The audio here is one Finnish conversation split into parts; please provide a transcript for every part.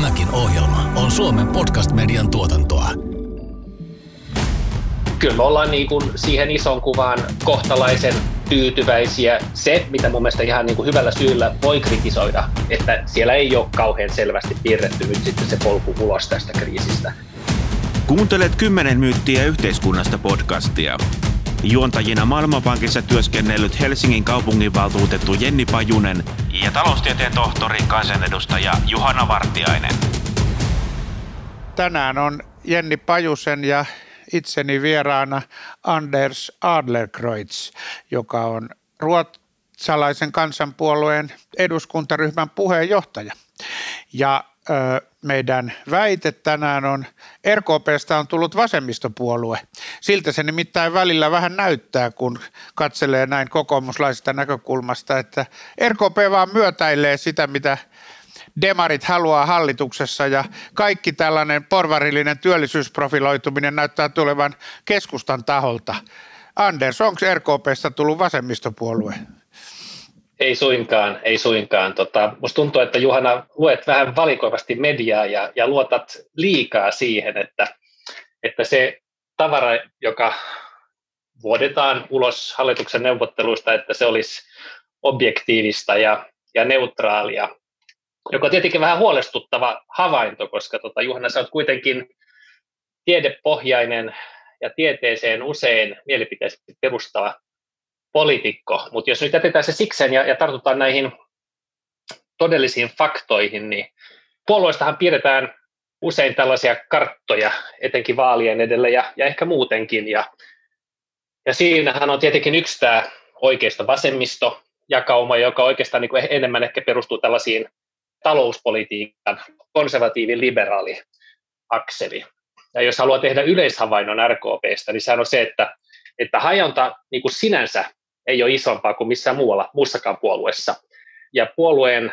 Tämäkin ohjelma on Suomen podcast-median tuotantoa. Kyllä me ollaan niin kuin siihen ison kuvaan kohtalaisen tyytyväisiä. Se, mitä mun mielestä ihan niin kuin hyvällä syyllä voi kritisoida, että siellä ei ole kauhean selvästi piirretty nyt sitten se polku ulos tästä kriisistä. Kuuntelet kymmenen myyttiä yhteiskunnasta podcastia. Juontajina Maailmanpankissa työskennellyt Helsingin kaupunginvaltuutettu Jenni Pajunen ja taloustieteen tohtori kansanedustaja Juhana Vartiainen. Tänään on Jenni Pajusen ja itseni vieraana Anders Adlerkreutz, joka on ruotsalaisen kansanpuolueen eduskuntaryhmän puheenjohtaja. Ja meidän väite tänään on, RKPstä on tullut vasemmistopuolue. Siltä se nimittäin välillä vähän näyttää, kun katselee näin kokoomuslaisesta näkökulmasta, että RKP vaan myötäilee sitä, mitä demarit haluaa hallituksessa ja kaikki tällainen porvarillinen työllisyysprofiloituminen näyttää tulevan keskustan taholta. Anders, onko RKPstä tullut vasemmistopuolue? Ei suinkaan, ei suinkaan. Tota, musta tuntuu, että Juhana luet vähän valikoivasti mediaa ja, ja luotat liikaa siihen, että, että se tavara, joka vuodetaan ulos hallituksen neuvotteluista, että se olisi objektiivista ja, ja neutraalia, joka on tietenkin vähän huolestuttava havainto, koska tota, Juhana, sä oot kuitenkin tiedepohjainen ja tieteeseen usein mielipiteisesti perustava poliitikko, mutta jos nyt jätetään se sikseen ja, ja tartutaan näihin todellisiin faktoihin, niin puolueistahan pidetään usein tällaisia karttoja, etenkin vaalien edelle ja, ja ehkä muutenkin. Ja, ja siinähän on tietenkin yksi tämä oikeista vasemmisto jakauma, joka oikeastaan niin kuin enemmän ehkä perustuu tällaisiin talouspolitiikan konservatiivin liberaali akseli. Ja jos haluaa tehdä yleishavainnon RKPstä, niin sehän on se, että, että hajonta niin kuin sinänsä ei ole isompaa kuin missään muualla, muussakaan puolueessa. Ja puolueen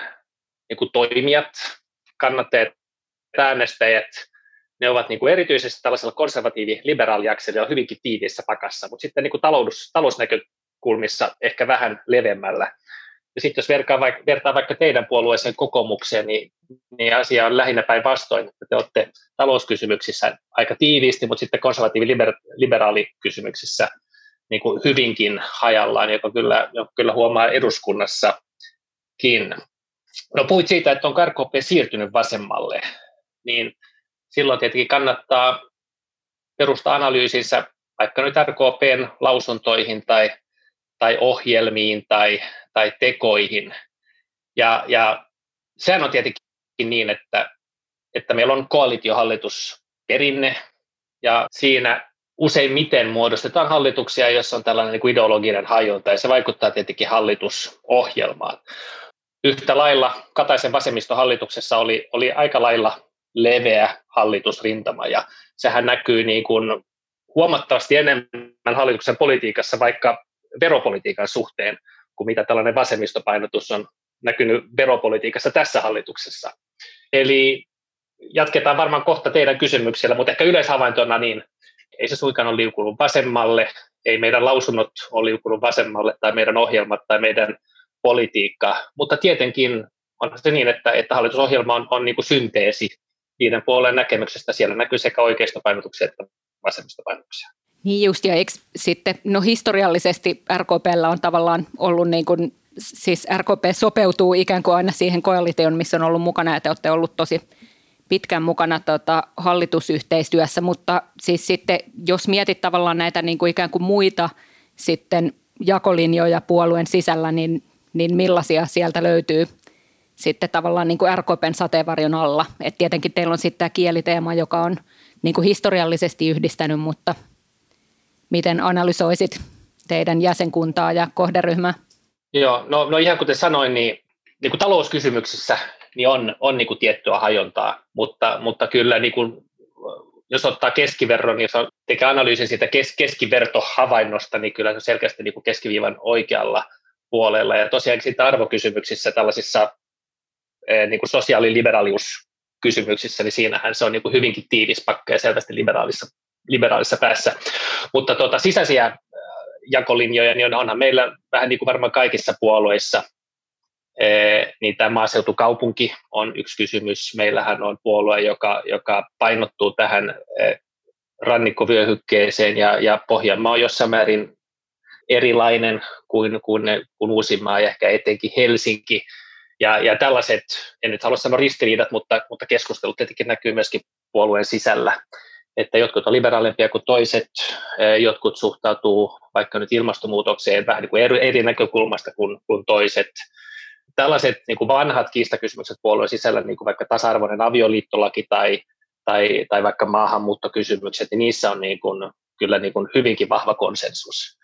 niin kuin toimijat, kannattajat, äänestäjät, ne ovat niin kuin erityisesti tällaisella konservatiivi-liberaaliakselilla hyvinkin tiiviissä pakassa, mutta sitten niin kuin talous, talousnäkökulmissa ehkä vähän leveämmällä. Ja sitten jos vertaa vaikka, vertaa vaikka teidän puolueeseen kokoomukseen, niin, niin asia on lähinnä päinvastoin, että te olette talouskysymyksissä aika tiiviisti, mutta sitten konservatiivi-liberaalikysymyksissä niin kuin hyvinkin hajallaan, joka kyllä, joka kyllä huomaa eduskunnassakin. No puhuit siitä, että on RKP siirtynyt vasemmalle, niin silloin tietenkin kannattaa perustaa analyysinsä vaikka nyt RKPn lausuntoihin tai, tai ohjelmiin tai, tai tekoihin. Ja, ja sehän on tietenkin niin, että, että meillä on koalitiohallitus perinne, ja siinä useimmiten muodostetaan hallituksia, jossa on tällainen niin kuin ideologinen hajunta, ja se vaikuttaa tietenkin hallitusohjelmaan. Yhtä lailla Kataisen vasemmistohallituksessa oli, oli aika lailla leveä hallitusrintama, ja sehän näkyy niin kuin huomattavasti enemmän hallituksen politiikassa, vaikka veropolitiikan suhteen, kuin mitä tällainen vasemmistopainotus on näkynyt veropolitiikassa tässä hallituksessa. Eli jatketaan varmaan kohta teidän kysymyksillä, mutta ehkä yleishavaintona niin ei se suinkaan ole liukunut vasemmalle, ei meidän lausunnot ole liukunut vasemmalle tai meidän ohjelmat tai meidän politiikka, mutta tietenkin on se niin, että, että hallitusohjelma on, on niin kuin synteesi niiden puolen näkemyksestä. Siellä näkyy sekä oikeista painotuksia että vasemmista painotuksia. Niin just, ja eikö sitten, no historiallisesti RKPllä on tavallaan ollut niin kuin, siis RKP sopeutuu ikään kuin aina siihen koalitioon, missä on ollut mukana, ja te olette ollut tosi pitkän mukana tota, hallitusyhteistyössä, mutta siis sitten jos mietit tavallaan näitä niin kuin ikään kuin muita sitten jakolinjoja puolueen sisällä, niin, niin millaisia sieltä löytyy sitten tavallaan niin kuin RKPn sateenvarjon alla. Et tietenkin teillä on sitten tämä kieliteema, joka on niin kuin historiallisesti yhdistänyt, mutta miten analysoisit teidän jäsenkuntaa ja kohderyhmää? Joo, no, no ihan kuten sanoin, niin, niin kuin talouskysymyksissä niin on, on niin kuin tiettyä hajontaa, mutta, mutta kyllä niin kuin, jos ottaa keskiverron, niin jos tekee analyysin siitä kes, keskivertohavainnosta, niin kyllä se on selkeästi niin kuin keskiviivan oikealla puolella. Ja tosiaan siitä arvokysymyksissä, tällaisissa eh, niin kuin sosiaaliliberaliuskysymyksissä, niin siinähän se on niin kuin hyvinkin tiivis pakka ja selvästi liberaalissa, liberaalissa päässä. Mutta tuota, sisäisiä eh, jakolinjoja, niin onhan meillä vähän niin kuin varmaan kaikissa puolueissa, niin tämä maaseutukaupunki on yksi kysymys. Meillähän on puolue, joka, joka painottuu tähän rannikkovyöhykkeeseen ja, ja Pohjanmaa on jossain määrin erilainen kuin, kuin, kuin Uusimaa ja ehkä etenkin Helsinki. Ja, ja tällaiset, en nyt halua sanoa ristiriidat, mutta, mutta keskustelut tietenkin näkyy myöskin puolueen sisällä. Että jotkut on liberaalimpia kuin toiset, jotkut suhtautuu vaikka nyt ilmastonmuutokseen vähän niin kuin eri, eri näkökulmasta kuin, kuin toiset. Tällaiset niin kuin vanhat kiistakysymykset puolueen sisällä, niin kuin vaikka tasa-arvoinen avioliittolaki tai, tai, tai vaikka maahanmuuttokysymykset, niin niissä on niin kuin, kyllä niin kuin hyvinkin vahva konsensus.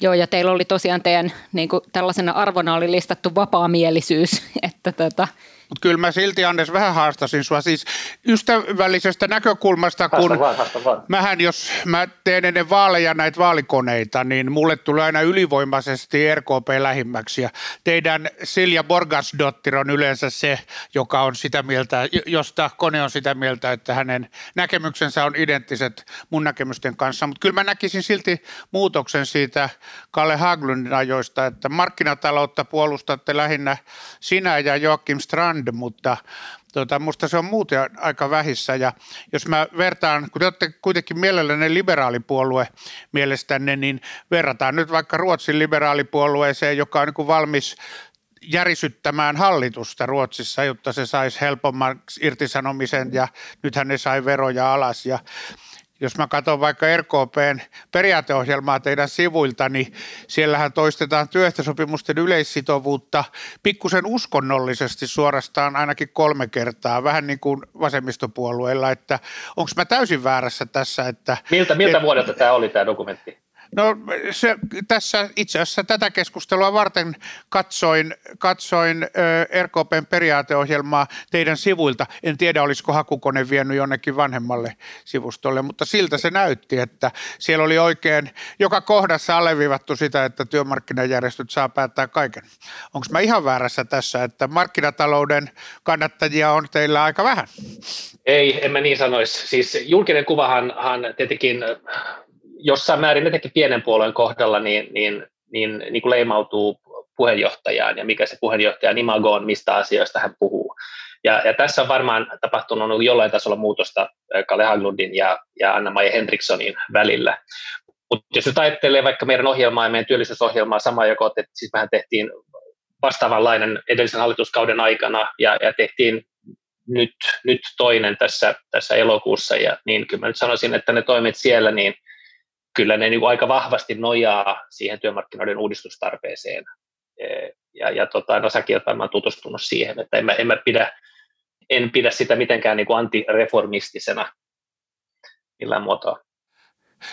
Joo, ja teillä oli tosiaan teidän niin kuin tällaisena arvona oli listattu vapaamielisyys, että tota, mutta kyllä mä silti, Anders, vähän haastasin sua siis ystävällisestä näkökulmasta, kun haasta vaan, haasta vaan. mähän, jos mä teen ennen vaaleja näitä vaalikoneita, niin mulle tulee aina ylivoimaisesti RKP lähimmäksi. Ja teidän Silja Borgasdottir on yleensä se, joka on sitä mieltä, josta kone on sitä mieltä, että hänen näkemyksensä on identtiset mun näkemysten kanssa. Mutta kyllä mä näkisin silti muutoksen siitä Kalle Haglundin ajoista, että markkinataloutta puolustatte lähinnä sinä ja Joakim Strand brand, mutta tota, musta se on muuten aika vähissä. Ja jos mä vertaan, kun te olette kuitenkin mielelläni liberaalipuolue mielestänne, niin verrataan nyt vaikka Ruotsin liberaalipuolueeseen, joka on niin valmis järisyttämään hallitusta Ruotsissa, jotta se saisi helpommaksi irtisanomisen ja nythän ne sai veroja alas ja jos mä katson vaikka RKPn periaateohjelmaa teidän sivuilta, niin siellähän toistetaan työehtosopimusten yleissitovuutta pikkusen uskonnollisesti suorastaan ainakin kolme kertaa, vähän niin kuin vasemmistopuolueilla, että onko mä täysin väärässä tässä, että... Miltä, miltä et, vuodelta tämä oli tämä dokumentti? No se, tässä itse asiassa tätä keskustelua varten katsoin, katsoin ö, RKPn periaateohjelmaa teidän sivuilta. En tiedä, olisiko hakukone vienyt jonnekin vanhemmalle sivustolle, mutta siltä se näytti, että siellä oli oikein joka kohdassa alleviivattu sitä, että työmarkkinajärjestöt saa päättää kaiken. Onko mä ihan väärässä tässä, että markkinatalouden kannattajia on teillä aika vähän? Ei, en mä niin sanoisi. Siis julkinen kuvahan tietenkin jossain määrin etenkin pienen puolueen kohdalla niin, niin, niin, niin kuin leimautuu puheenjohtajaan ja mikä se puheenjohtajan imago on, mistä asioista hän puhuu. Ja, ja tässä on varmaan tapahtunut jollain tasolla muutosta Kalle Haglundin ja, ja Anna-Maija Henrikssonin välillä. Mutta jos nyt ajattelee vaikka meidän ohjelmaa ja meidän työllisyysohjelmaa, sama joka että siis mehän tehtiin vastaavanlainen edellisen hallituskauden aikana ja, ja tehtiin nyt, nyt toinen tässä, tässä elokuussa, ja niin kyllä mä nyt sanoisin, että ne toimet siellä, niin kyllä ne niin kuin aika vahvasti nojaa siihen työmarkkinoiden uudistustarpeeseen. Ja, ja tota, no säkin olet varmaan tutustunut siihen, että en mä, en mä pidä, en pidä sitä mitenkään niin kuin antireformistisena millään muotoa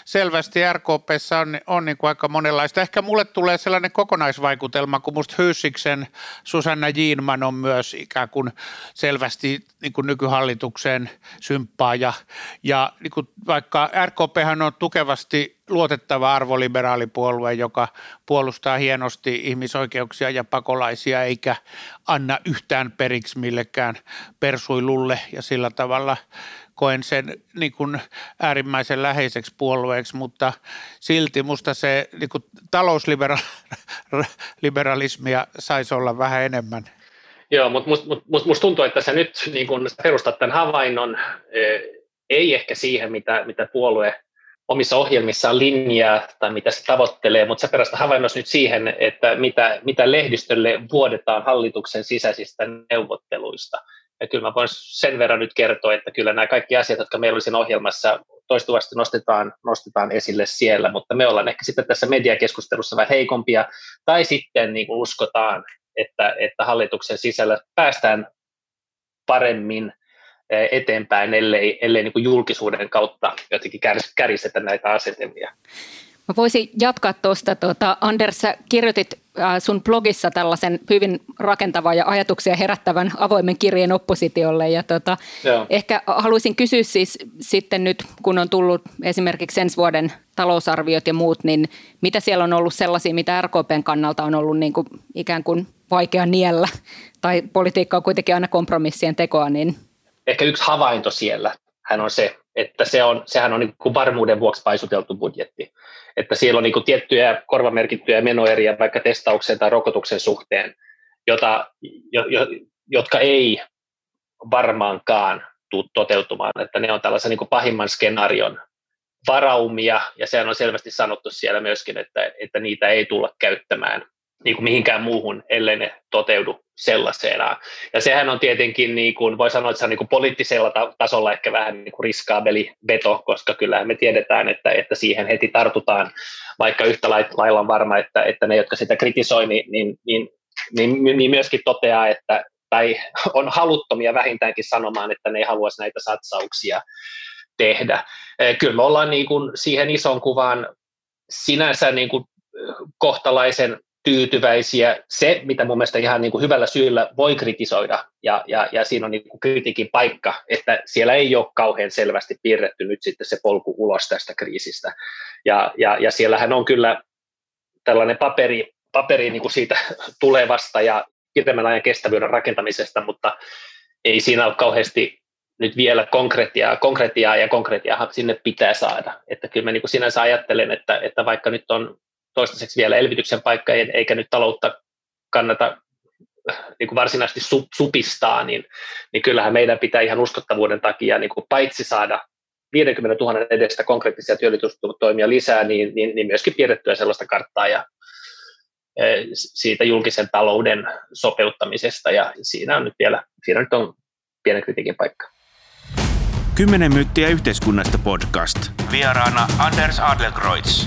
selvästi RKPssä on, on niin kuin aika monenlaista. Ehkä mulle tulee sellainen kokonaisvaikutelma, kun musta Hyssiksen Susanna Jiinman on myös ikään kuin selvästi niin kuin nykyhallituksen symppaa ja, ja niin kuin vaikka RKP on tukevasti luotettava arvoliberaalipuolue, joka puolustaa hienosti ihmisoikeuksia ja pakolaisia eikä anna yhtään periksi millekään persuilulle ja sillä tavalla – koen sen niin kuin äärimmäisen läheiseksi puolueeksi, mutta silti musta se niin kuin talousliberalismia saisi olla vähän enemmän. Joo, mutta musta must, must, tuntuu, että sä nyt niin kun perustat tämän havainnon, eh, ei ehkä siihen, mitä, mitä puolue omissa ohjelmissaan linjaa tai mitä se tavoittelee, mutta sä perustat havainnossa nyt siihen, että mitä, mitä lehdistölle vuodetaan hallituksen sisäisistä neuvotteluista. Ja kyllä mä voin sen verran nyt kertoa, että kyllä nämä kaikki asiat, jotka meillä olisi ohjelmassa, toistuvasti nostetaan, nostetaan esille siellä, mutta me ollaan ehkä sitten tässä mediakeskustelussa vähän heikompia, tai sitten niin kuin uskotaan, että, että hallituksen sisällä päästään paremmin eh, eteenpäin, ellei, ellei niin kuin julkisuuden kautta jotenkin kärjistetä näitä asetelmia. Mä voisin jatkaa tuosta. Tuota, Anders, sä kirjoitit äh, sun blogissa tällaisen hyvin rakentavan ja ajatuksia herättävän avoimen kirjeen oppositiolle. Ja tuota, ehkä haluaisin kysyä siis sitten nyt, kun on tullut esimerkiksi ensi vuoden talousarviot ja muut, niin mitä siellä on ollut sellaisia, mitä RKPn kannalta on ollut niin kuin ikään kuin vaikea niellä, tai politiikka on kuitenkin aina kompromissien tekoa, niin Ehkä yksi havainto siellä hän on se, että se on, sehän on niin kuin varmuuden vuoksi paisuteltu budjetti että siellä on niin tiettyjä korvamerkittyjä menoeriä vaikka testauksen tai rokotuksen suhteen, jota, jo, jo, jotka ei varmaankaan tule toteutumaan, että ne on tällaisen niin pahimman skenaarion varaumia, ja sehän on selvästi sanottu siellä myöskin, että, että niitä ei tulla käyttämään niin kuin mihinkään muuhun, ellei ne toteudu sellaisena. Ja sehän on tietenkin, niin kuin, voi sanoa, että se on niin kuin poliittisella tasolla ehkä vähän niin kuin riskaabeli veto, koska kyllähän me tiedetään, että, että siihen heti tartutaan, vaikka yhtä lailla on varma, että, että ne, jotka sitä kritisoi, niin, niin, niin, niin, niin myöskin toteaa, että tai on haluttomia vähintäänkin sanomaan, että ne ei haluaisi näitä satsauksia tehdä. Kyllä me ollaan niin kuin siihen ison kuvaan sinänsä niin kuin kohtalaisen tyytyväisiä. Se, mitä mun mielestä ihan niin kuin hyvällä syyllä voi kritisoida, ja, ja, ja siinä on niin kuin kritiikin paikka, että siellä ei ole kauhean selvästi piirretty nyt sitten se polku ulos tästä kriisistä. Ja, ja, ja siellähän on kyllä tällainen paperi, paperi niin kuin siitä tulevasta ja pidemmän ajan kestävyyden rakentamisesta, mutta ei siinä ole kauheasti nyt vielä konkretiaa, konkretiaa ja konkretiaa sinne pitää saada. Että kyllä mä niin kuin sinänsä ajattelen, että, että vaikka nyt on toistaiseksi vielä elvytyksen paikka, eikä nyt taloutta kannata niin kuin varsinaisesti supistaa, niin, niin kyllähän meidän pitää ihan uskottavuuden takia niin kuin paitsi saada 50 000 edestä konkreettisia työllisyystoimia lisää, niin, niin, niin myöskin piirrettyä sellaista karttaa ja e, siitä julkisen talouden sopeuttamisesta, ja siinä on nyt vielä, siinä nyt on pienen kritiikin paikka. Kymmenen myyttiä yhteiskunnasta podcast. Vieraana Anders Adlerkreutz.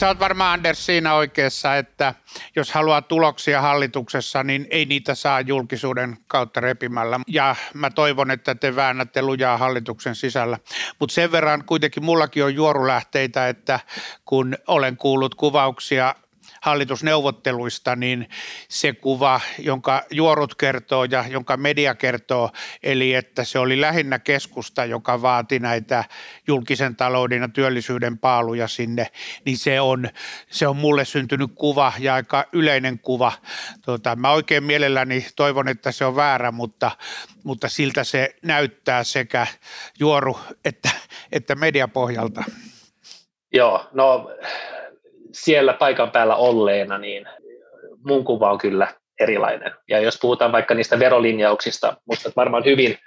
Sä oot varmaan Anders siinä oikeassa, että jos haluaa tuloksia hallituksessa, niin ei niitä saa julkisuuden kautta repimällä. Ja mä toivon, että te väännätte lujaa hallituksen sisällä. Mutta sen verran kuitenkin mullakin on juorulähteitä, että kun olen kuullut kuvauksia hallitusneuvotteluista, niin se kuva, jonka juorut kertoo ja jonka media kertoo, eli että se oli lähinnä keskusta, joka vaati näitä julkisen talouden ja työllisyyden paaluja sinne, niin se on, se on mulle syntynyt kuva ja aika yleinen kuva. Tota, mä oikein mielelläni toivon, että se on väärä, mutta, mutta siltä se näyttää sekä juoru että, että mediapohjalta. Joo, no siellä paikan päällä olleena, niin mun kuva on kyllä erilainen. Ja jos puhutaan vaikka niistä verolinjauksista, musta varmaan hyvin,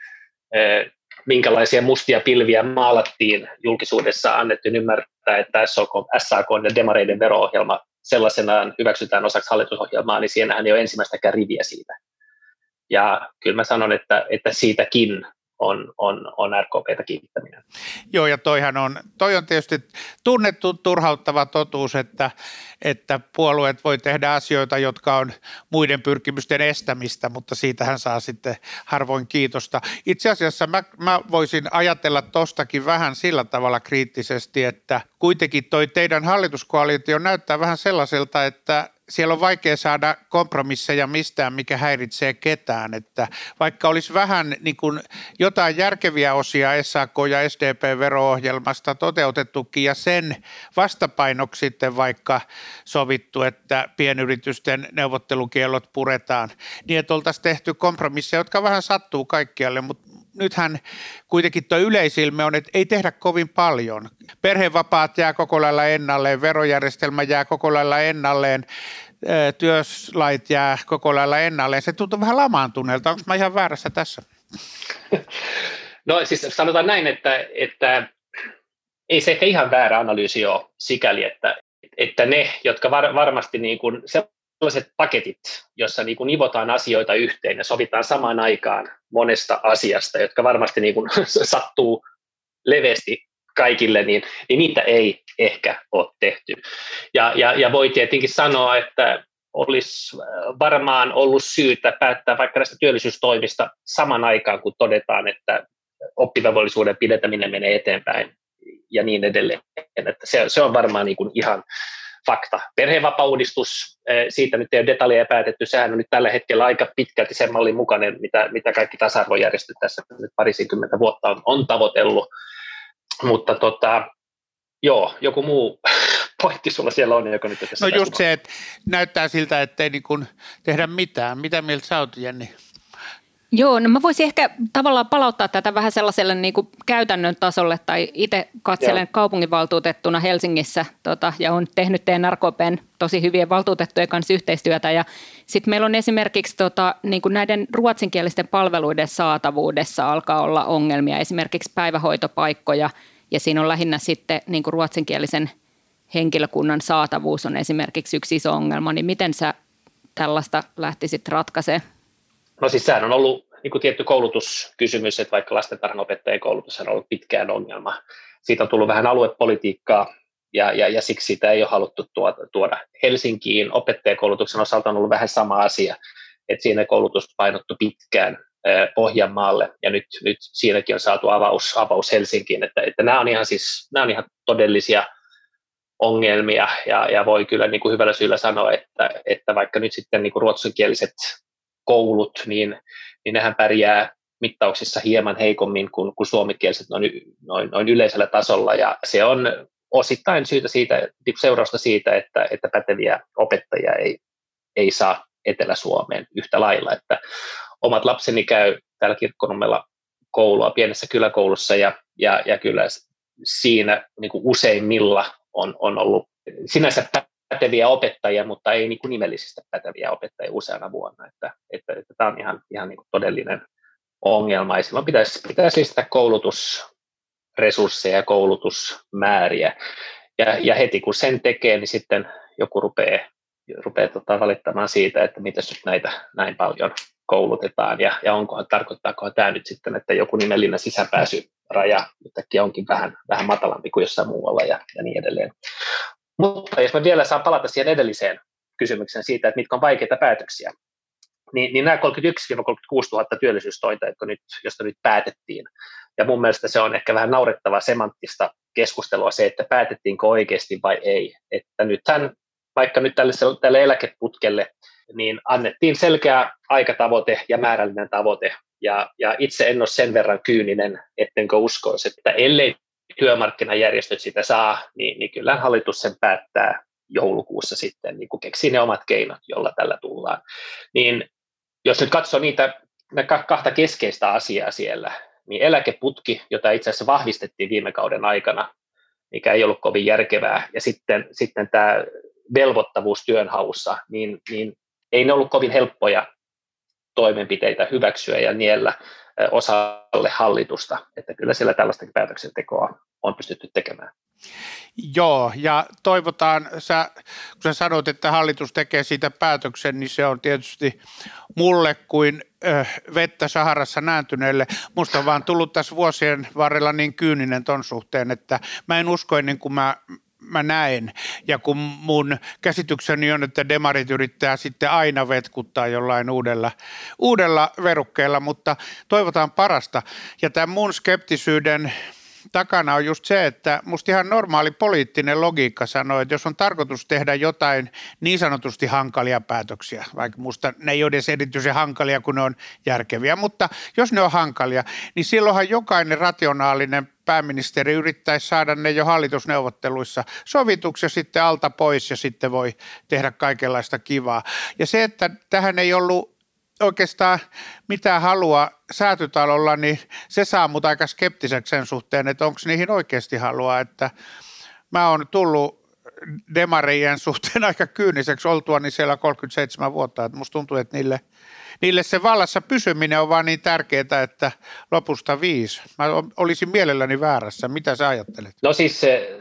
eh, minkälaisia mustia pilviä maalattiin julkisuudessa, annettiin ymmärtää, että SAK, SAK ja demareiden vero-ohjelma sellaisenaan hyväksytään osaksi hallitusohjelmaa, niin siinähän ei ole ensimmäistäkään riviä siitä. Ja kyllä mä sanon, että, että siitäkin on, on, on RKPtä kiittäminen. Joo, ja toihan on, toi on tietysti tunnettu turhauttava totuus, että, että puolueet voi tehdä asioita, jotka on muiden pyrkimysten estämistä, mutta siitähän saa sitten harvoin kiitosta. Itse asiassa mä, mä voisin ajatella tostakin vähän sillä tavalla kriittisesti, että kuitenkin toi teidän hallituskoalitio näyttää vähän sellaiselta, että siellä on vaikea saada kompromisseja mistään, mikä häiritsee ketään. Että vaikka olisi vähän niin kuin jotain järkeviä osia SAK ja SDP-vero-ohjelmasta toteutettukin ja sen vastapainoksi sitten vaikka sovittu, että pienyritysten neuvottelukielot puretaan, niin että oltaisiin tehty kompromisseja, jotka vähän sattuu kaikkialle, mutta nythän kuitenkin tuo yleisilme on, että ei tehdä kovin paljon. Perhevapaat jää koko lailla ennalleen, verojärjestelmä jää koko lailla ennalleen, työslait jää koko lailla ennalleen. Se tuntuu vähän lamaantuneelta. Onko mä ihan väärässä tässä? No siis sanotaan näin, että, että ei se ehkä ihan väärä analyysi ole sikäli, että, että ne, jotka var, varmasti niin kuin, sellaiset paketit, jossa niin kuin nivotaan asioita yhteen ja sovitaan samaan aikaan monesta asiasta, jotka varmasti niin kuin sattuu leveästi kaikille, niin, niin niitä ei ehkä ole tehty. Ja, ja, ja voi tietenkin sanoa, että olisi varmaan ollut syytä päättää vaikka näistä työllisyystoimista saman aikaan, kun todetaan, että oppivelvollisuuden pidentäminen menee eteenpäin ja niin edelleen. Että se, se on varmaan niin kuin ihan fakta. Perhevapauudistus, eh, siitä nyt ei ole detaljeja päätetty, sehän on nyt tällä hetkellä aika pitkälti sen mallin mukainen, mitä, mitä kaikki tasa-arvojärjestöt tässä nyt parisikymmentä vuotta on, on tavoitellut. Mutta tota, joo, joku muu pointti sulla siellä on, joka nyt tässä No just se, että näyttää siltä, että ei niin tehdä mitään. Mitä mieltä sä oot, Jenni? Joo, no mä voisin ehkä tavallaan palauttaa tätä vähän sellaiselle niin kuin käytännön tasolle, tai itse katselen Joo. kaupunginvaltuutettuna Helsingissä tota, ja on tehnyt TNRKPn tosi hyvien valtuutettujen kanssa yhteistyötä, ja sitten meillä on esimerkiksi tota, niin kuin näiden ruotsinkielisten palveluiden saatavuudessa alkaa olla ongelmia, esimerkiksi päivähoitopaikkoja, ja siinä on lähinnä sitten niin kuin ruotsinkielisen henkilökunnan saatavuus on esimerkiksi yksi iso ongelma, niin miten sä tällaista lähtisit ratkaisemaan? No siis sehän on ollut niin kuin tietty koulutuskysymys, että vaikka lastentarhanopettajien koulutus on ollut pitkään ongelma. Siitä on tullut vähän aluepolitiikkaa, ja, ja, ja siksi sitä ei ole haluttu tuoda, tuoda Helsinkiin. Opettajakoulutuksen osalta on ollut vähän sama asia, että siinä koulutus painottu pitkään Pohjanmaalle, ja nyt, nyt siinäkin on saatu avaus, avaus Helsinkiin, että, että nämä, on ihan siis, nämä on ihan todellisia ongelmia, ja, ja voi kyllä niin kuin hyvällä syyllä sanoa, että, että vaikka nyt sitten niin kuin ruotsinkieliset koulut, niin, niin nehän pärjää mittauksissa hieman heikommin kuin, kuin suomikieliset noin, noin, noin yleisellä tasolla, ja se on osittain syytä siitä, seurausta siitä, että, että päteviä opettajia ei, ei saa Etelä-Suomeen yhtä lailla, että omat lapseni käy täällä Kirkkonummella koulua pienessä kyläkoulussa ja, ja, ja kyllä siinä niin kuin useimmilla on, on ollut sinänsä päteviä opettajia, mutta ei niin kuin nimellisistä päteviä opettajia useana vuonna. Että, että, että tämä on ihan, ihan niin kuin todellinen ongelma. Ja silloin pitäisi, pitäisi lisätä koulutusresursseja ja koulutusmääriä. Ja, ja heti kun sen tekee, niin sitten joku rupeaa, rupeaa tota valittamaan siitä, että miten nyt näitä näin paljon koulutetaan ja, ja onkohan, tarkoittaako tämä nyt sitten, että joku nimellinen sisäpääsyraja yhtäkkiä onkin vähän, vähän matalampi kuin jossain muualla ja, ja niin edelleen. Mutta jos mä vielä saan palata siihen edelliseen kysymykseen siitä, että mitkä on vaikeita päätöksiä, niin, niin nämä 31-36 000 työllisyystointa, jotka nyt, josta nyt päätettiin, ja mun mielestä se on ehkä vähän naurettavaa semanttista keskustelua se, että päätettiinkö oikeasti vai ei. Että nythän vaikka nyt tälle, tälle eläkeputkelle, niin annettiin selkeä aikatavoite ja määrällinen tavoite, ja, ja itse en ole sen verran kyyninen, ettenkö uskoisi, että ellei työmarkkinajärjestöt sitä saa, niin, niin kyllä hallitus sen päättää joulukuussa sitten, niin keksii ne omat keinot, jolla tällä tullaan. Niin jos nyt katsoo niitä kahta keskeistä asiaa siellä, niin eläkeputki, jota itse asiassa vahvistettiin viime kauden aikana, mikä ei ollut kovin järkevää, ja sitten, sitten tämä velvoittavuus työnhaussa, niin, niin ei ne ollut kovin helppoja toimenpiteitä hyväksyä ja niellä osalle hallitusta, että kyllä siellä tällaistakin päätöksentekoa on pystytty tekemään. Joo, ja toivotaan, sä, kun sä sanoit, että hallitus tekee siitä päätöksen, niin se on tietysti mulle kuin ö, vettä Saharassa nääntyneelle. Musta on vaan tullut tässä vuosien varrella niin kyyninen ton suhteen, että mä en usko ennen kuin mä mä näen. Ja kun mun käsitykseni on, että demarit yrittää sitten aina vetkuttaa jollain uudella, uudella verukkeella, mutta toivotaan parasta. Ja tämän mun skeptisyyden takana on just se, että musta ihan normaali poliittinen logiikka sanoo, että jos on tarkoitus tehdä jotain niin sanotusti hankalia päätöksiä, vaikka musta ne ei ole edes erityisen hankalia, kun ne on järkeviä, mutta jos ne on hankalia, niin silloinhan jokainen rationaalinen pääministeri yrittäisi saada ne jo hallitusneuvotteluissa sovituksi ja sitten alta pois ja sitten voi tehdä kaikenlaista kivaa. Ja se, että tähän ei ollut oikeastaan mitään halua säätytalolla, niin se saa mut aika skeptiseksi sen suhteen, että onko niihin oikeasti halua, että mä oon tullut demarien suhteen aika kyyniseksi oltua niin siellä 37 vuotta, että musta tuntuu, että niille, niille se vallassa pysyminen on vaan niin tärkeää, että lopusta viisi. Mä olisin mielelläni väärässä. Mitä sä ajattelet? No siis se,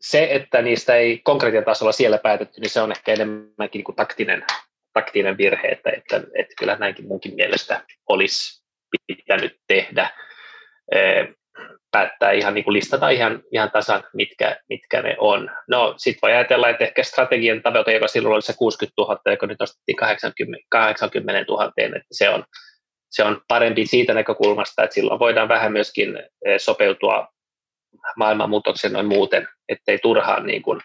se että niistä ei konkreettian tasolla siellä päätetty, niin se on ehkä enemmänkin niin kuin taktinen taktinen virhe, että, että, että kyllä näinkin munkin mielestä olisi pitänyt tehdä. Päättää ihan niin kuin listata ihan, ihan tasan, mitkä, mitkä ne on. No sitten voi ajatella, että ehkä strategian tavoite, joka silloin oli se 60 000, joka nyt nostettiin 80, 80 000, että se on, se on parempi siitä näkökulmasta, että silloin voidaan vähän myöskin sopeutua maailmanmuutoksen noin muuten, ettei turhaan niin kuin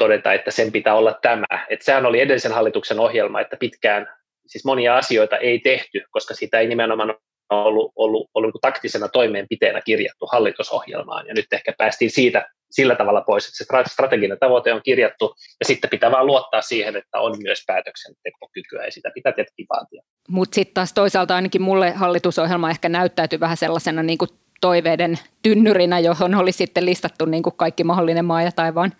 todeta, että sen pitää olla tämä. Että sehän oli edellisen hallituksen ohjelma, että pitkään siis monia asioita ei tehty, koska sitä ei nimenomaan ollut, ollut, ollut niin taktisena toimeenpiteenä kirjattu hallitusohjelmaan. Ja nyt ehkä päästiin siitä sillä tavalla pois, että se strateginen tavoite on kirjattu, ja sitten pitää vaan luottaa siihen, että on myös päätöksentekokykyä, ja sitä pitää tietenkin vaatia. Mutta sitten taas toisaalta ainakin mulle hallitusohjelma ehkä näyttäytyi vähän sellaisena niin kuin toiveiden tynnyrinä, johon oli sitten listattu niin kuin kaikki mahdollinen maa ja taivaan,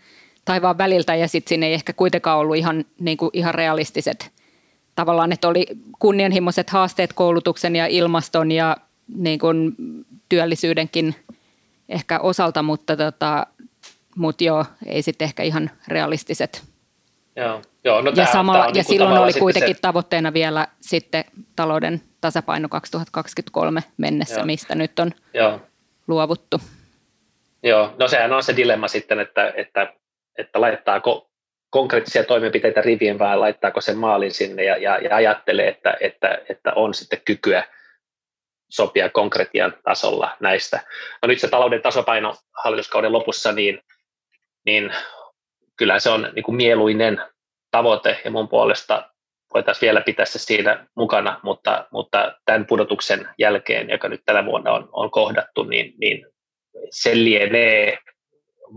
taivaan väliltä ja sitten siinä ei ehkä kuitenkaan ollut ihan, niin kuin ihan realistiset tavallaan, että oli kunnianhimoiset haasteet koulutuksen ja ilmaston ja niin kuin työllisyydenkin ehkä osalta, mutta, tota, mutta joo, ei sitten ehkä ihan realistiset. Joo, joo, no ja, samalla, ja niin silloin oli kuitenkin se... tavoitteena vielä sitten talouden tasapaino 2023 mennessä, joo. mistä nyt on joo. luovuttu. Joo, no sehän on se dilemma sitten, että, että, että laittaako konkreettisia toimenpiteitä rivien vai laittaako sen maalin sinne ja, ja, ja ajattelee, että, että, että on sitten kykyä sopia konkretian tasolla näistä. No nyt se talouden tasapaino hallituskauden lopussa, niin, niin kyllä se on niin kuin mieluinen tavoite ja mun puolesta voitaisiin vielä pitää se siinä mukana, mutta, mutta tämän pudotuksen jälkeen, joka nyt tänä vuonna on, on kohdattu, niin, niin se lienee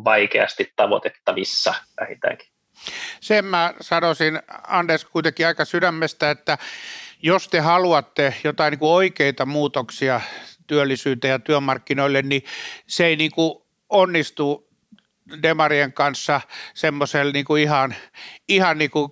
vaikeasti tavoitettavissa vähintäänkin. Sen mä sanoisin Anders kuitenkin aika sydämestä, että jos te haluatte jotain niin kuin oikeita muutoksia työllisyyteen ja työmarkkinoille, niin se ei niin kuin onnistu Demarien kanssa semmoisella niin ihan, ihan niin kuin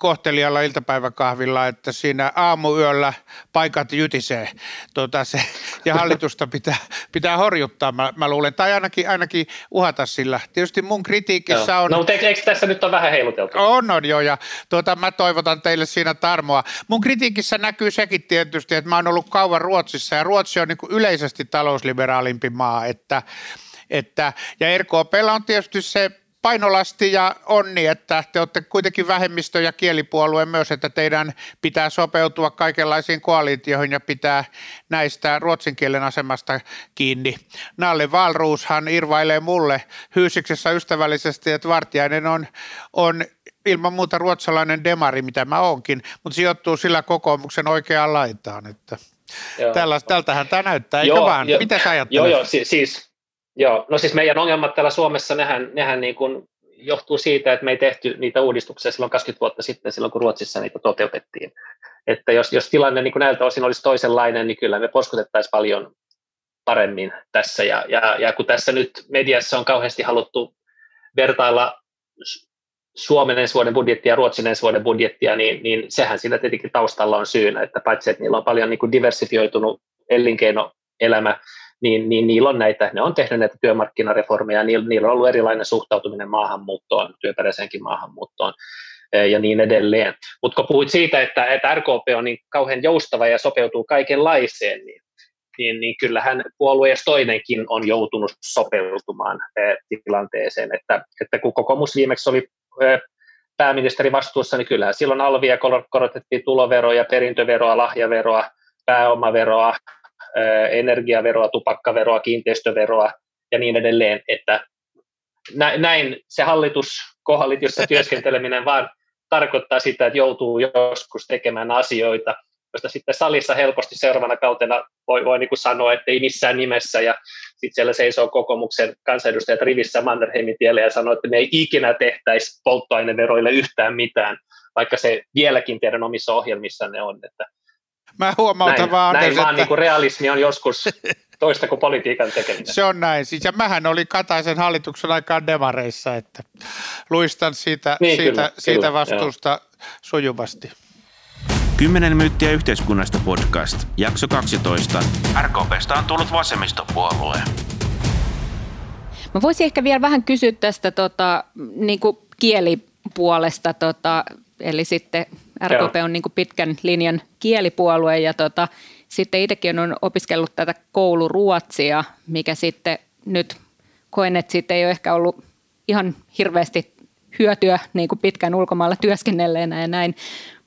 kohtelijalla iltapäiväkahvilla, että siinä aamuyöllä paikat jytisee tuota se, ja hallitusta pitää, pitää horjuttaa, mä, mä luulen, tai ainakin, ainakin uhata sillä. Tietysti mun kritiikissä on... No, mutta eikö tässä nyt ole vähän heiluteltu? On, on jo, ja tuota, mä toivotan teille siinä tarmoa. Mun kritiikissä näkyy sekin tietysti, että mä oon ollut kauan Ruotsissa, ja Ruotsi on niin kuin yleisesti talousliberaalimpi maa, että että, ja RKPllä on tietysti se painolasti ja onni, että te olette kuitenkin vähemmistö- ja kielipuolue myös, että teidän pitää sopeutua kaikenlaisiin koalitioihin ja pitää näistä ruotsin kielen asemasta kiinni. Nalle Valruushan irvailee mulle hyysiksessä ystävällisesti, että Vartiainen on, on ilman muuta ruotsalainen demari, mitä mä oonkin, mutta sijoittuu sillä kokoomuksen oikeaan laitaan. Että tällaista, tältähän tämä näyttää, eikö joo, vaan? Jo, Mitä sä ajattelet? Joo, joo, siis Joo, no siis meidän ongelmat täällä Suomessa, nehän, nehän niin kuin johtuu siitä, että me ei tehty niitä uudistuksia silloin 20 vuotta sitten, silloin kun Ruotsissa niitä toteutettiin. Että jos, jos tilanne niin kuin näiltä osin olisi toisenlainen, niin kyllä me poskutettaisiin paljon paremmin tässä. Ja, ja, ja kun tässä nyt mediassa on kauheasti haluttu vertailla Suomen ensi vuoden budjettia ja Ruotsin ensi vuoden budjettia, niin, niin sehän siinä tietenkin taustalla on syynä, että paitsi että niillä on paljon niin kuin diversifioitunut elinkeinoelämä, niin, niin niillä on näitä, ne on tehnyt näitä työmarkkinareformeja, niillä, niillä on ollut erilainen suhtautuminen maahanmuuttoon, työperäiseenkin maahanmuuttoon eh, ja niin edelleen. Mutta kun puhuit siitä, että, että RKP on niin kauhean joustava ja sopeutuu kaikenlaiseen, niin, niin, niin kyllähän puolue ja toinenkin on joutunut sopeutumaan eh, tilanteeseen, että, että kun kokoomus viimeksi oli eh, pääministeri vastuussa, niin kyllähän silloin alvia korotettiin tuloveroja, perintöveroa, lahjaveroa, pääomaveroa, energiaveroa, tupakkaveroa, kiinteistöveroa ja niin edelleen, että näin se hallitus, koalitiossa työskenteleminen vaan tarkoittaa sitä, että joutuu joskus tekemään asioita, joista sitten salissa helposti seuraavana kautena voi, voi niin kuin sanoa, että ei missään nimessä, ja sitten siellä seisoo kokoomuksen kansanedustajat rivissä Mannerheimin tielle ja sanoo, että me ei ikinä tehtäisi polttoaineveroille yhtään mitään, vaikka se vieläkin teidän omissa ohjelmissanne on, että Mä huomautan näin, vaan, näin että... vaan niin kuin realismi on joskus toista kuin politiikan tekeminen. Se on näin. Siis, ja mähän oli Kataisen hallituksen aikaan demareissa, että luistan siitä, niin, siitä, kyllä, siitä kyllä, vastuusta joo. sujuvasti. 10 myyttiä yhteiskunnasta podcast, jakso 12. RKPstä on tullut vasemmistopuolue. Mä voisin ehkä vielä vähän kysyä tästä tota, niin kuin kielipuolesta, tota, eli sitten RKP on niin kuin pitkän linjan kielipuolue ja tota, sitten itsekin on opiskellut tätä kouluruotsia, mikä sitten nyt koen, että siitä ei ole ehkä ollut ihan hirveästi hyötyä niin kuin pitkän ulkomailla työskennelleenä ja näin.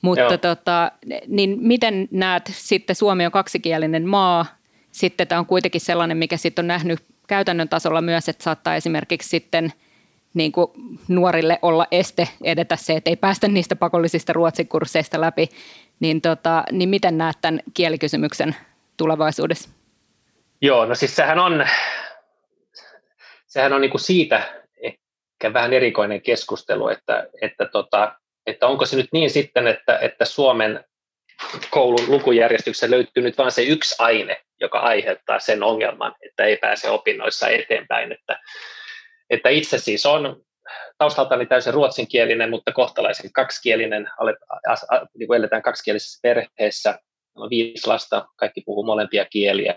Mutta tota, niin miten näet sitten, Suomi on kaksikielinen maa, sitten tämä on kuitenkin sellainen, mikä sitten on nähnyt käytännön tasolla myös, että saattaa esimerkiksi sitten – niin kuin nuorille olla este edetä se, että ei päästä niistä pakollisista ruotsin kursseista läpi, niin, tota, niin miten näet tämän kielikysymyksen tulevaisuudessa? Joo, no siis sehän on, sehän on niin kuin siitä ehkä vähän erikoinen keskustelu, että, että, tota, että onko se nyt niin sitten, että, että Suomen koulun lukujärjestyksessä löytyy nyt vain se yksi aine, joka aiheuttaa sen ongelman, että ei pääse opinnoissa eteenpäin. Että, että itse siis on taustaltani täysin ruotsinkielinen, mutta kohtalaisen kaksikielinen, niin kuin eletään kaksikielisessä perheessä, on viisi lasta, kaikki puhuu molempia kieliä,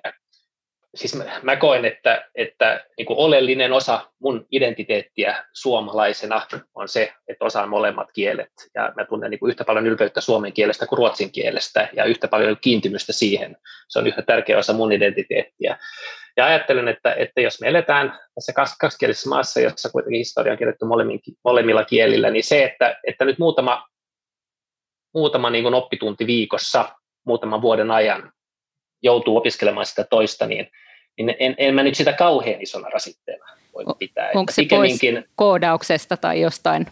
siis mä, mä koen, että, että niin kuin oleellinen osa mun identiteettiä suomalaisena on se, että osaan molemmat kielet. Ja mä tunnen niin kuin yhtä paljon ylpeyttä suomen kielestä kuin ruotsin kielestä ja yhtä paljon kiintymystä siihen. Se on yhtä tärkeä osa mun identiteettiä. Ja ajattelen, että, että jos me eletään tässä kaksikielisessä maassa, jossa kuitenkin historia on kirjoittu molemmilla kielillä, niin se, että, että nyt muutama, muutama niin kuin oppitunti viikossa, muutaman vuoden ajan joutuu opiskelemaan sitä toista, niin, niin en, en mä nyt sitä kauhean isona rasitteena voi pitää. Onko se pois koodauksesta tai jostain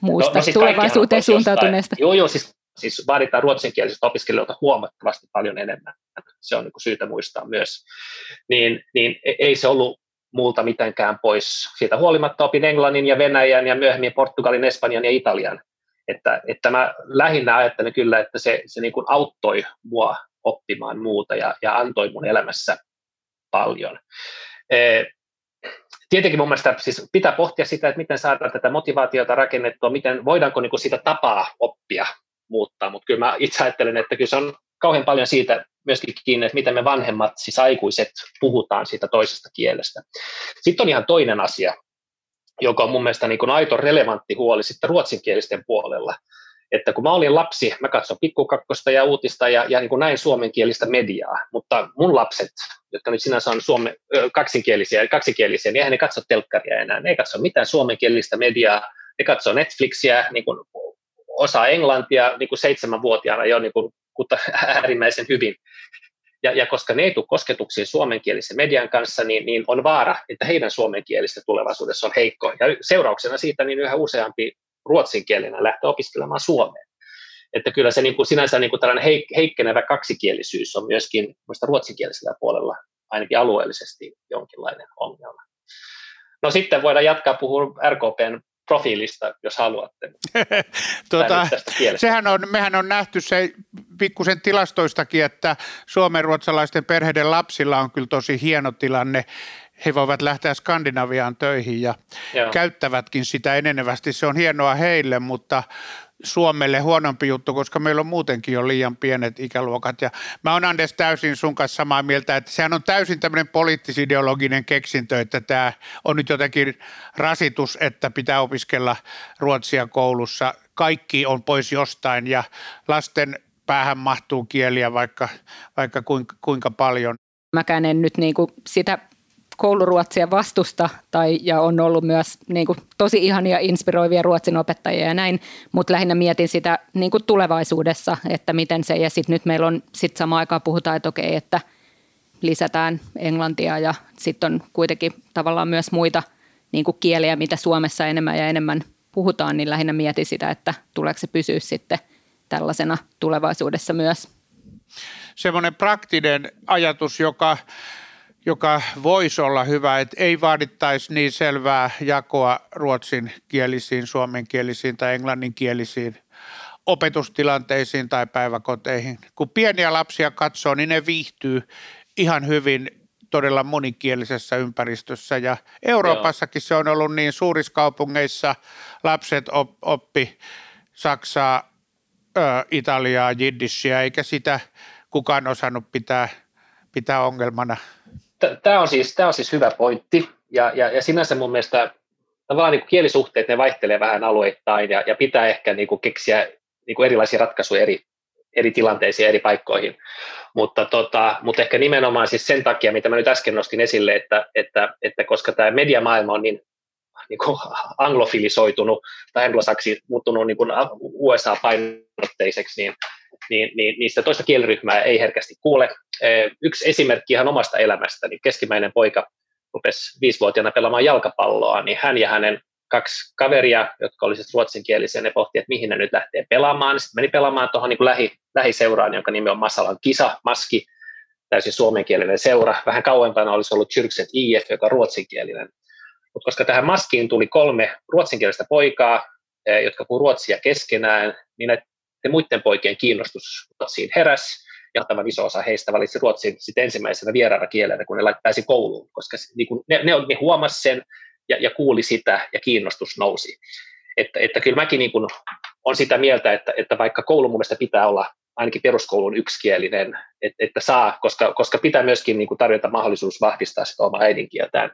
muusta no, no siis tulevaisuuteen suuntautuneesta? Joo, joo, siis, siis vaaditaan ruotsinkielisiltä opiskelijoilta huomattavasti paljon enemmän. Se on niin syytä muistaa myös. Niin, niin e, ei se ollut muulta mitenkään pois. Siitä huolimatta opin englannin ja venäjän ja myöhemmin portugalin, espanjan ja italian. Että, että mä lähinnä ajattelen kyllä, että se, se niin kuin auttoi mua oppimaan muuta ja, ja antoi mun elämässä paljon. E, tietenkin mun mielestä siis pitää pohtia sitä, että miten saadaan tätä motivaatiota rakennettua, miten voidaanko niin kuin sitä tapaa oppia muuttaa, mutta kyllä mä itse ajattelen, että kyllä se on kauhean paljon siitä myöskin kiinni, että miten me vanhemmat, siis aikuiset, puhutaan siitä toisesta kielestä. Sitten on ihan toinen asia, joka on mun mielestä niin kuin aito relevantti huoli sitten ruotsinkielisten puolella että kun mä olin lapsi, mä katsoin pikkukakkosta ja uutista ja, ja niin kuin näin suomenkielistä mediaa, mutta mun lapset, jotka nyt sinänsä on suome, kaksikielisiä, kaksikielisiä, niin eihän ne katso telkkaria enää, ne ei katso mitään suomenkielistä mediaa, ne katsoo Netflixiä, niin kuin osaa englantia niin kuin seitsemänvuotiaana jo niin kuin, äärimmäisen hyvin. Ja, ja koska ne ei tule kosketuksiin suomenkielisen median kanssa, niin, niin on vaara, että heidän suomenkielistä tulevaisuudessa on heikko. Ja seurauksena siitä niin yhä useampi ruotsinkielinen lähteä opiskelemaan suomeen. Että kyllä se niin kuin sinänsä niin kuin tällainen heik- heikkenevä kaksikielisyys on myöskin ruotsinkielisellä puolella ainakin alueellisesti jonkinlainen ongelma. No sitten voidaan jatkaa puhua RKPn profiilista, jos haluatte. tuota, sehän on, mehän on nähty se pikkusen tilastoistakin, että suomen ruotsalaisten perheiden lapsilla on kyllä tosi hieno tilanne he voivat lähteä Skandinaviaan töihin ja Joo. käyttävätkin sitä enenevästi. Se on hienoa heille, mutta Suomelle huonompi juttu, koska meillä on muutenkin jo liian pienet ikäluokat. Ja mä oon Anders täysin sun kanssa samaa mieltä, että sehän on täysin tämmöinen poliittisideologinen keksintö, että tämä on nyt jotenkin rasitus, että pitää opiskella ruotsia koulussa. Kaikki on pois jostain ja lasten päähän mahtuu kieliä vaikka, vaikka kuinka, kuinka paljon. Mäkään en nyt niinku sitä kouluruotsia vastusta tai, ja on ollut myös niin kuin, tosi ihania inspiroivia ruotsin opettajia ja näin, mutta lähinnä mietin sitä niin kuin tulevaisuudessa, että miten se ja sitten nyt meillä on sitten samaan aikaan puhutaan, että okei, että lisätään englantia ja sitten on kuitenkin tavallaan myös muita niin kuin kieliä, mitä Suomessa enemmän ja enemmän puhutaan, niin lähinnä mietin sitä, että tuleeko se pysyä sitten tällaisena tulevaisuudessa myös. Semmoinen praktinen ajatus, joka joka voisi olla hyvä, että ei vaadittaisi niin selvää jakoa ruotsinkielisiin, suomenkielisiin tai englanninkielisiin opetustilanteisiin tai päiväkoteihin. Kun pieniä lapsia katsoo, niin ne viihtyy ihan hyvin todella monikielisessä ympäristössä ja Euroopassakin se on ollut niin suurissa kaupungeissa lapset oppi Saksaa, ö, Italiaa, Jiddishiä, eikä sitä kukaan osannut pitää, pitää ongelmana tämä on, siis, on siis hyvä pointti, ja, ja, ja sinänsä mun mielestä tavallaan niin kuin kielisuhteet, ne vaihtelee vähän alueittain, ja, ja pitää ehkä niin kuin keksiä niin kuin erilaisia ratkaisuja eri, eri tilanteisiin eri paikkoihin. Mutta, tota, mutta ehkä nimenomaan siis sen takia, mitä mä nyt äsken nostin esille, että, että, että koska tämä mediamaailma on niin, niin kuin anglofilisoitunut tai anglosaksi muuttunut niin kuin USA-painotteiseksi, niin, niin, niin niistä toista kieliryhmää ei herkästi kuule. Yksi esimerkki ihan omasta elämästä, niin keskimmäinen poika rupesi viisivuotiaana pelaamaan jalkapalloa, niin hän ja hänen kaksi kaveria, jotka olisivat ruotsinkielisiä, ne pohtivat, että mihin ne nyt lähtee pelaamaan. Sitten meni pelaamaan tuohon niin lähi, lähiseuraan, jonka nimi on Masalan Kisa, Maski, täysin suomenkielinen seura. Vähän kauempana olisi ollut Kyrkset IF, joka on ruotsinkielinen. Mutta koska tähän Maskiin tuli kolme ruotsinkielistä poikaa, jotka puhuivat ruotsia keskenään, niin ne sitten muiden poikien kiinnostus Ruotsiin heräs, ja tavan iso osa heistä valitsi Ruotsin sitten ensimmäisenä vieraana kielenä, kun ne laittaisi kouluun, koska niin ne, ne, ne huomasi sen ja, ja kuuli sitä ja kiinnostus nousi. Että, että kyllä mäkin niin kuin on sitä mieltä, että, että vaikka koulu mun mielestä pitää olla ainakin peruskoulun yksikielinen, että, että saa, koska, koska pitää myöskin niin kuin tarjota mahdollisuus vahvistaa sitä omaa äidinkieltään,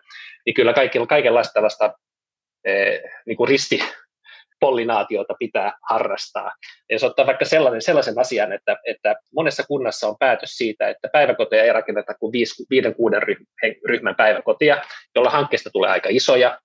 niin kyllä kaikilla, kaikenlaista tällaista eh, niin kuin risti, pollinaatiota pitää harrastaa. Ja jos ottaa vaikka sellainen, sellaisen asian, että, että monessa kunnassa on päätös siitä, että päiväkoteja ei rakenneta kuin viisi, viiden, kuuden ryhmän päiväkotia, jolla hankkeesta tulee aika isoja.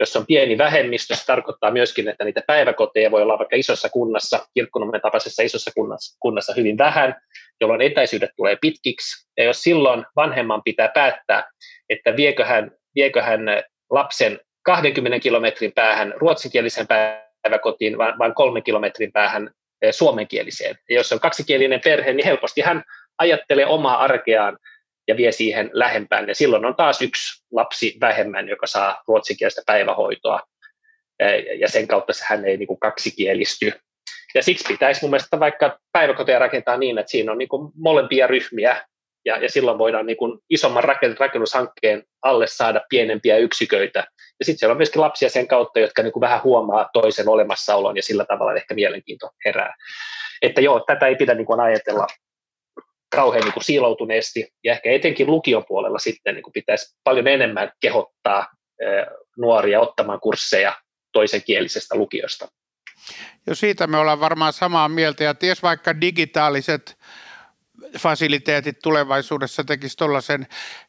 Jos on pieni vähemmistö, se tarkoittaa myöskin, että niitä päiväkoteja voi olla vaikka isossa kunnassa, kirkkonummen tapaisessa isossa kunnassa, kunnassa hyvin vähän, jolloin etäisyydet tulee pitkiksi. Ja jos silloin vanhemman pitää päättää, että viekö hän, viekö hän lapsen 20 kilometrin päähän ruotsinkielisen päiväkotiin, vaan, vaan kolmen kilometrin päähän eh, suomenkieliseen. Ja jos on kaksikielinen perhe, niin helposti hän ajattelee omaa arkeaan ja vie siihen lähempään. Ja silloin on taas yksi lapsi vähemmän, joka saa ruotsinkielistä päivähoitoa. Eh, ja sen kautta hän ei niin kuin kaksikielisty. Ja siksi pitäisi mun mielestä vaikka päiväkoteja rakentaa niin, että siinä on niin kuin molempia ryhmiä, ja, ja silloin voidaan niin kuin isomman rakennushankkeen alle saada pienempiä yksiköitä. Ja sitten siellä on myöskin lapsia sen kautta, jotka niin kuin vähän huomaa toisen olemassaolon ja sillä tavalla ehkä mielenkiinto herää. Että joo, tätä ei pidä niin kuin ajatella kauhean niin kuin siiloutuneesti, ja ehkä etenkin lukion puolella sitten niin kuin pitäisi paljon enemmän kehottaa nuoria ottamaan kursseja toisenkielisestä lukiosta. Jo siitä me ollaan varmaan samaa mieltä, ja ties vaikka digitaaliset fasiliteetit tulevaisuudessa tekisi tuollaisen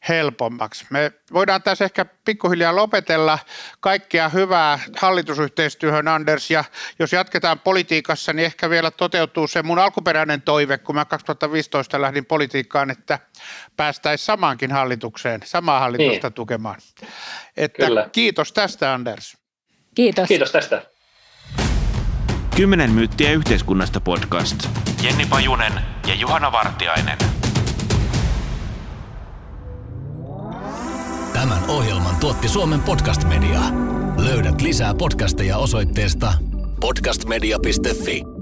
helpommaksi. Me voidaan tässä ehkä pikkuhiljaa lopetella kaikkea hyvää hallitusyhteistyöhön, Anders, ja jos jatketaan politiikassa, niin ehkä vielä toteutuu se mun alkuperäinen toive, kun mä 2015 lähdin politiikkaan, että päästäisiin samaankin hallitukseen, samaa hallitusta niin. tukemaan. Että Kyllä. kiitos tästä, Anders. Kiitos. Kiitos tästä. Kymmenen myyttiä yhteiskunnasta podcast. Jenni Pajunen ja Juhana Vartiainen. Tämän ohjelman tuotti Suomen Podcast Media. Löydät lisää podcasteja osoitteesta podcastmedia.fi.